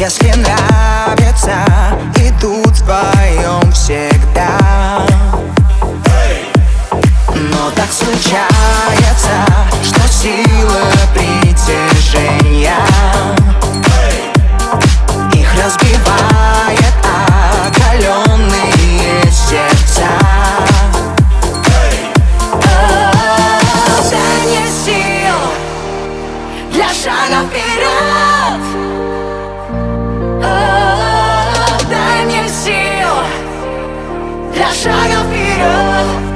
если нравится, идут вдвоем всегда сила притяжения. Их разбивает оголенные сердца. Дай мне сил для шага вперед. Дай мне сил для шага вперед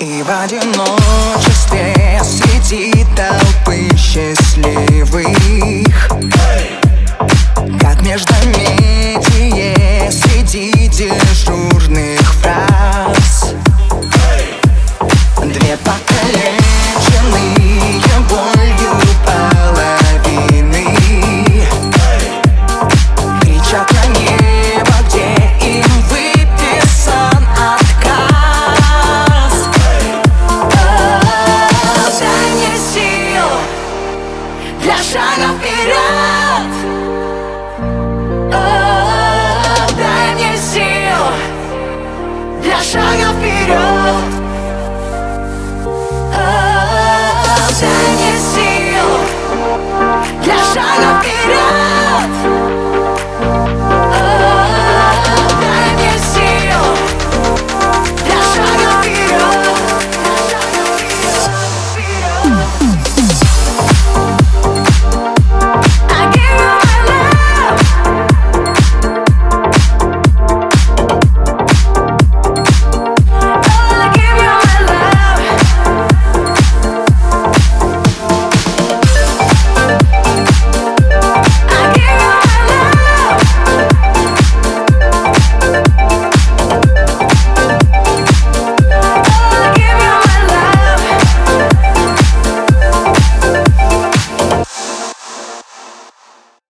И в одиночестве среди толпы счастливых шага вперед! О, Дай мне сил для шага вперед! О, Дай мне сил для шага вперед